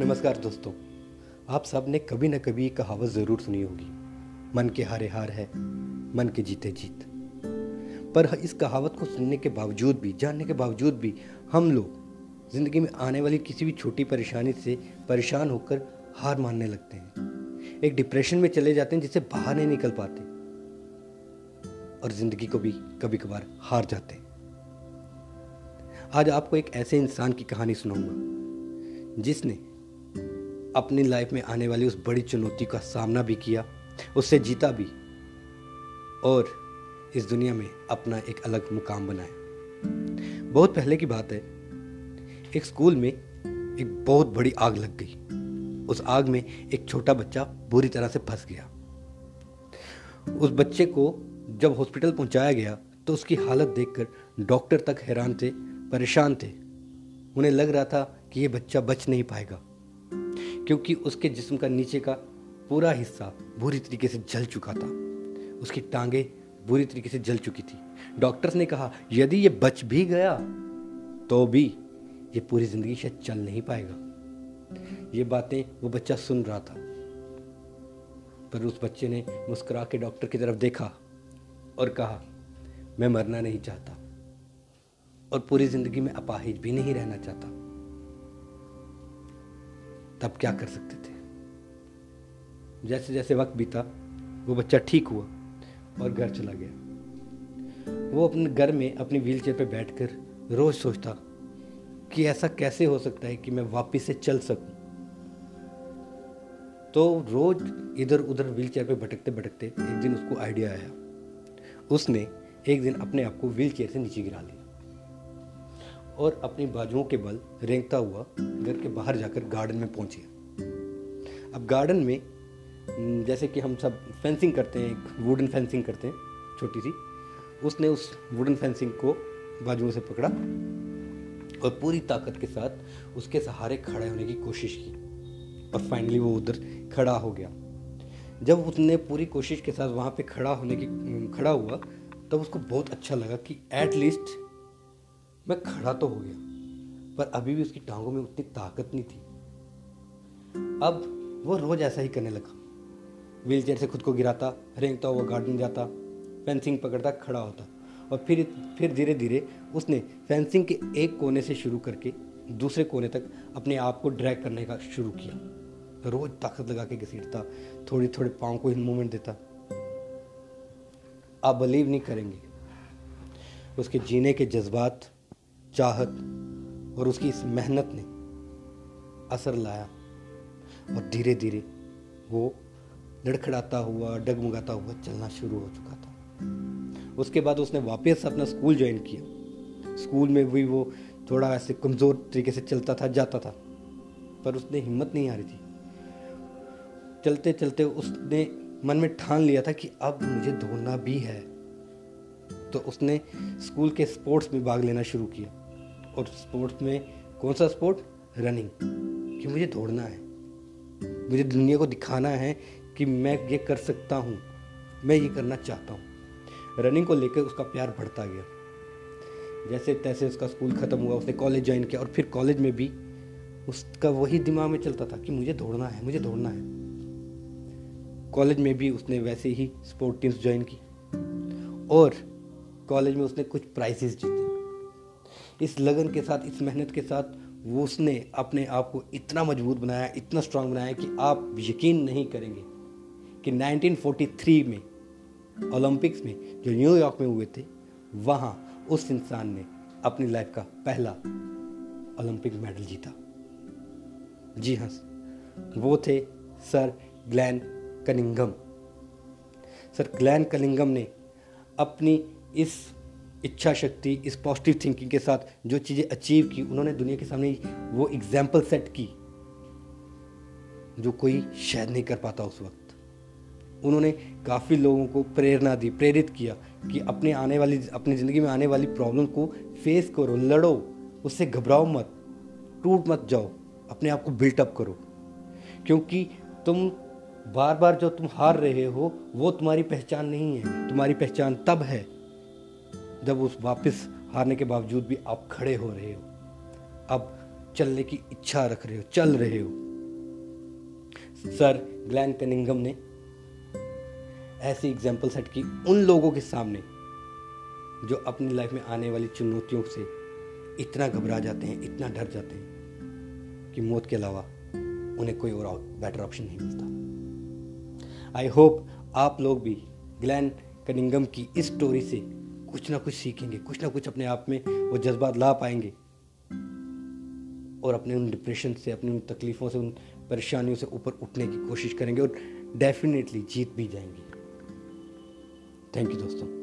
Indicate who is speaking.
Speaker 1: नमस्कार दोस्तों, आप सबने कभी ना कभी कहावत ज़रूर सुनी होगी। मन के हारे हार है, मन के जीते जीत। पर इस कहावत को सुनने के बावजूद भी, जानने के बावजूद भी, हम लोग ज़िंदगी में आने वाली किसी भी छोटी परेशानी से परेशान होकर हार मानने लगते हैं। एक डिप्रेशन में चले जाते हैं जिससे बाहर नहीं निकल पाते। और ज़िंदगी को भी कभी कभार हार जाते हैं। आज आपको एक ऐसे इंसान की कहानी सुनाऊँगा, जिसने अपनी लाइफ में आने वाली उस बड़ी चुनौती का सामना भी किया, उससे जीता भी, और इस दुनिया में अपना एक अलग मुकाम बनाया। बहुत पहले की बात है, एक स्कूल में एक बहुत बड़ी आग लग गई। उस आग में एक छोटा बच्चा बुरी तरह से फंस गया। उस बच्चे को जब हॉस्पिटल पहुँचाया गया तो उसकी हालत देखकर डॉक्टर तक हैरान थे, परेशान थे। उन्हें लग रहा था कि ये बच्चा बच नहीं पाएगा। क्योंकि उसके जिस्म का नीचे का पूरा हिस्सा बुरी तरीके से जल चुका था। उसकी टांगे बुरी तरीके से जल चुकी थी। डॉक्टर्स ने कहा, यदि ये बच भी गया तो भी ये पूरी ज़िंदगी शायद चल नहीं पाएगा। ये बातें वो बच्चा सुन रहा था। पर उस बच्चे ने मुस्कुरा के डॉक्टर की तरफ़ देखा और कहा, मैं मरना नहीं चाहता और पूरी ज़िंदगी में अपाहिज भी नहीं रहना चाहता। तब क्या कर सकते थे? जैसे जैसे वक्त बीता, वो बच्चा ठीक हुआ और घर चला गया। वो अपने घर में अपनी व्हील चेयर पर बैठ रोज सोचता कि ऐसा कैसे हो सकता है कि मैं वापस से चल सकूँ। तो रोज इधर उधर व्हील चेयर पर भटकते भटकते एक दिन उसको आइडिया आया। उसने एक दिन अपने आप को व्हील चेयर से नीचे गिरा लिया। और अपनी बाजुओं के बल रेंगता हुआ घर के बाहर जाकर गार्डन में पहुँचे। अब गार्डन में जैसे कि हम सब फेंसिंग करते हैं, एक वुडन फेंसिंग करते हैं, छोटी सी, उसने उस वुडन फेंसिंग को बाजुओं से पकड़ा और पूरी ताकत के साथ उसके सहारे खड़े होने की कोशिश की और फाइनली वो उधर खड़ा हो गया। जब उसने पूरी कोशिश के साथ वहाँ पे खड़ा होने की, खड़ा हुआ, तब उसको बहुत अच्छा लगा कि एट लीस्ट मैं खड़ा तो हो गया, पर अभी भी उसकी टांगों में उतनी ताकत नहीं थी। अब वो रोज ऐसा ही करने लगा। व्हील चेयर से खुद को गिराता, रेंगता हुआ गार्डन जाता, फेंसिंग पकड़ता, खड़ा होता, और फिर फिर धीरे धीरे उसने फेंसिंग के एक कोने से शुरू करके दूसरे कोने तक अपने आप को ड्रैग करने का शुरू किया। रोज ताकत लगा के घसीटता थोड़ी थोड़े पाँव को मूवमेंट देता। आप बिलीव नहीं करेंगे। उसके जीने के जज्बात चाहत और उसकी इस मेहनत ने असर लाया और धीरे धीरे वो लड़खड़ाता हुआ, डगमगाता हुआ चलना शुरू हो चुका था। उसके बाद उसने वापस अपना स्कूल ज्वाइन किया। स्कूल में भी वो थोड़ा ऐसे कमज़ोर तरीके से चलता था, जाता था, पर उसने हिम्मत नहीं आ रही थी। चलते चलते उसने मन में ठान लिया था कि अब मुझे दौड़ना भी है। तो उसने स्कूल के स्पोर्ट्स में भाग लेना शुरू किया। और स्पोर्ट्स में कौन सा स्पोर्ट रनिंग कि मुझे दौड़ना है। मुझे दुनिया को दिखाना है कि मैं ये कर सकता हूँ। मैं ये करना चाहता हूँ। रनिंग को लेकर उसका प्यार बढ़ता गया। जैसे तैसे उसका स्कूल ख़त्म हुआ, उसने कॉलेज ज्वाइन किया और फिर कॉलेज में भी उसका वही दिमाग में चलता था कि मुझे दौड़ना है, मुझे दौड़ना है। कॉलेज में भी उसने वैसे ही स्पोर्ट टीम्स ज्वाइन की। और कॉलेज में उसने कुछ प्राइजेस जीते। इस लगन के साथ, इस मेहनत के साथ वो उसने अपने आप को इतना मज़बूत बनाया, इतना स्ट्रांग बनाया कि आप यकीन नहीं करेंगे कि 1943 में ओलंपिक्स में जो न्यूयॉर्क में हुए थे, वहाँ उस इंसान ने अपनी लाइफ का पहला ओलंपिक मेडल जीता। जी हाँ वो थे sir Glenn Cunningham sir Glenn Cunningham ने अपनी इस इच्छा शक्ति इस पॉजिटिव थिंकिंग के साथ जो चीज़ें अचीव की, उन्होंने दुनिया के सामने वो एग्ज़ाम्पल सेट की, जो कोई शायद नहीं कर पाता उस वक्त। उन्होंने काफ़ी लोगों को प्रेरणा दी, प्रेरित किया कि अपने आने वाली, अपनी ज़िंदगी में आने वाली प्रॉब्लम को फेस करो, लड़ो, उससे घबराओ मत, टूट मत जाओ, अपने आप को बिल्टअप करो। क्योंकि तुम बार बार जो तुम हार रहे हो, वो तुम्हारी पहचान नहीं है, तुम्हारी पहचान तब है जब उस वापस हारने के बावजूद भी आप खड़े हो रहे हो, अब चलने की इच्छा रख रहे हो, चल रहे हो। सर ग्लैन कनिंगम ने ऐसी एग्ज़ाम्पल सेट की उन लोगों के सामने जो अपनी लाइफ में आने वाली चुनौतियों से इतना घबरा जाते हैं, इतना डर जाते हैं कि मौत के अलावा उन्हें कोई और बेटर ऑप्शन नहीं मिलता। आई होप आप लोग भी ग्लैन कनिंगम की इस स्टोरी से कुछ ना कुछ सीखेंगे, कुछ ना कुछ अपने आप में वो जज्बात ला पाएँगे। और अपने उन डिप्रेशन से, अपनी उन तकलीफ़ों से, उन परेशानियों से ऊपर उठने की कोशिश करेंगे और डेफिनेटली जीत भी जाएँगे। थैंक यू दोस्तों।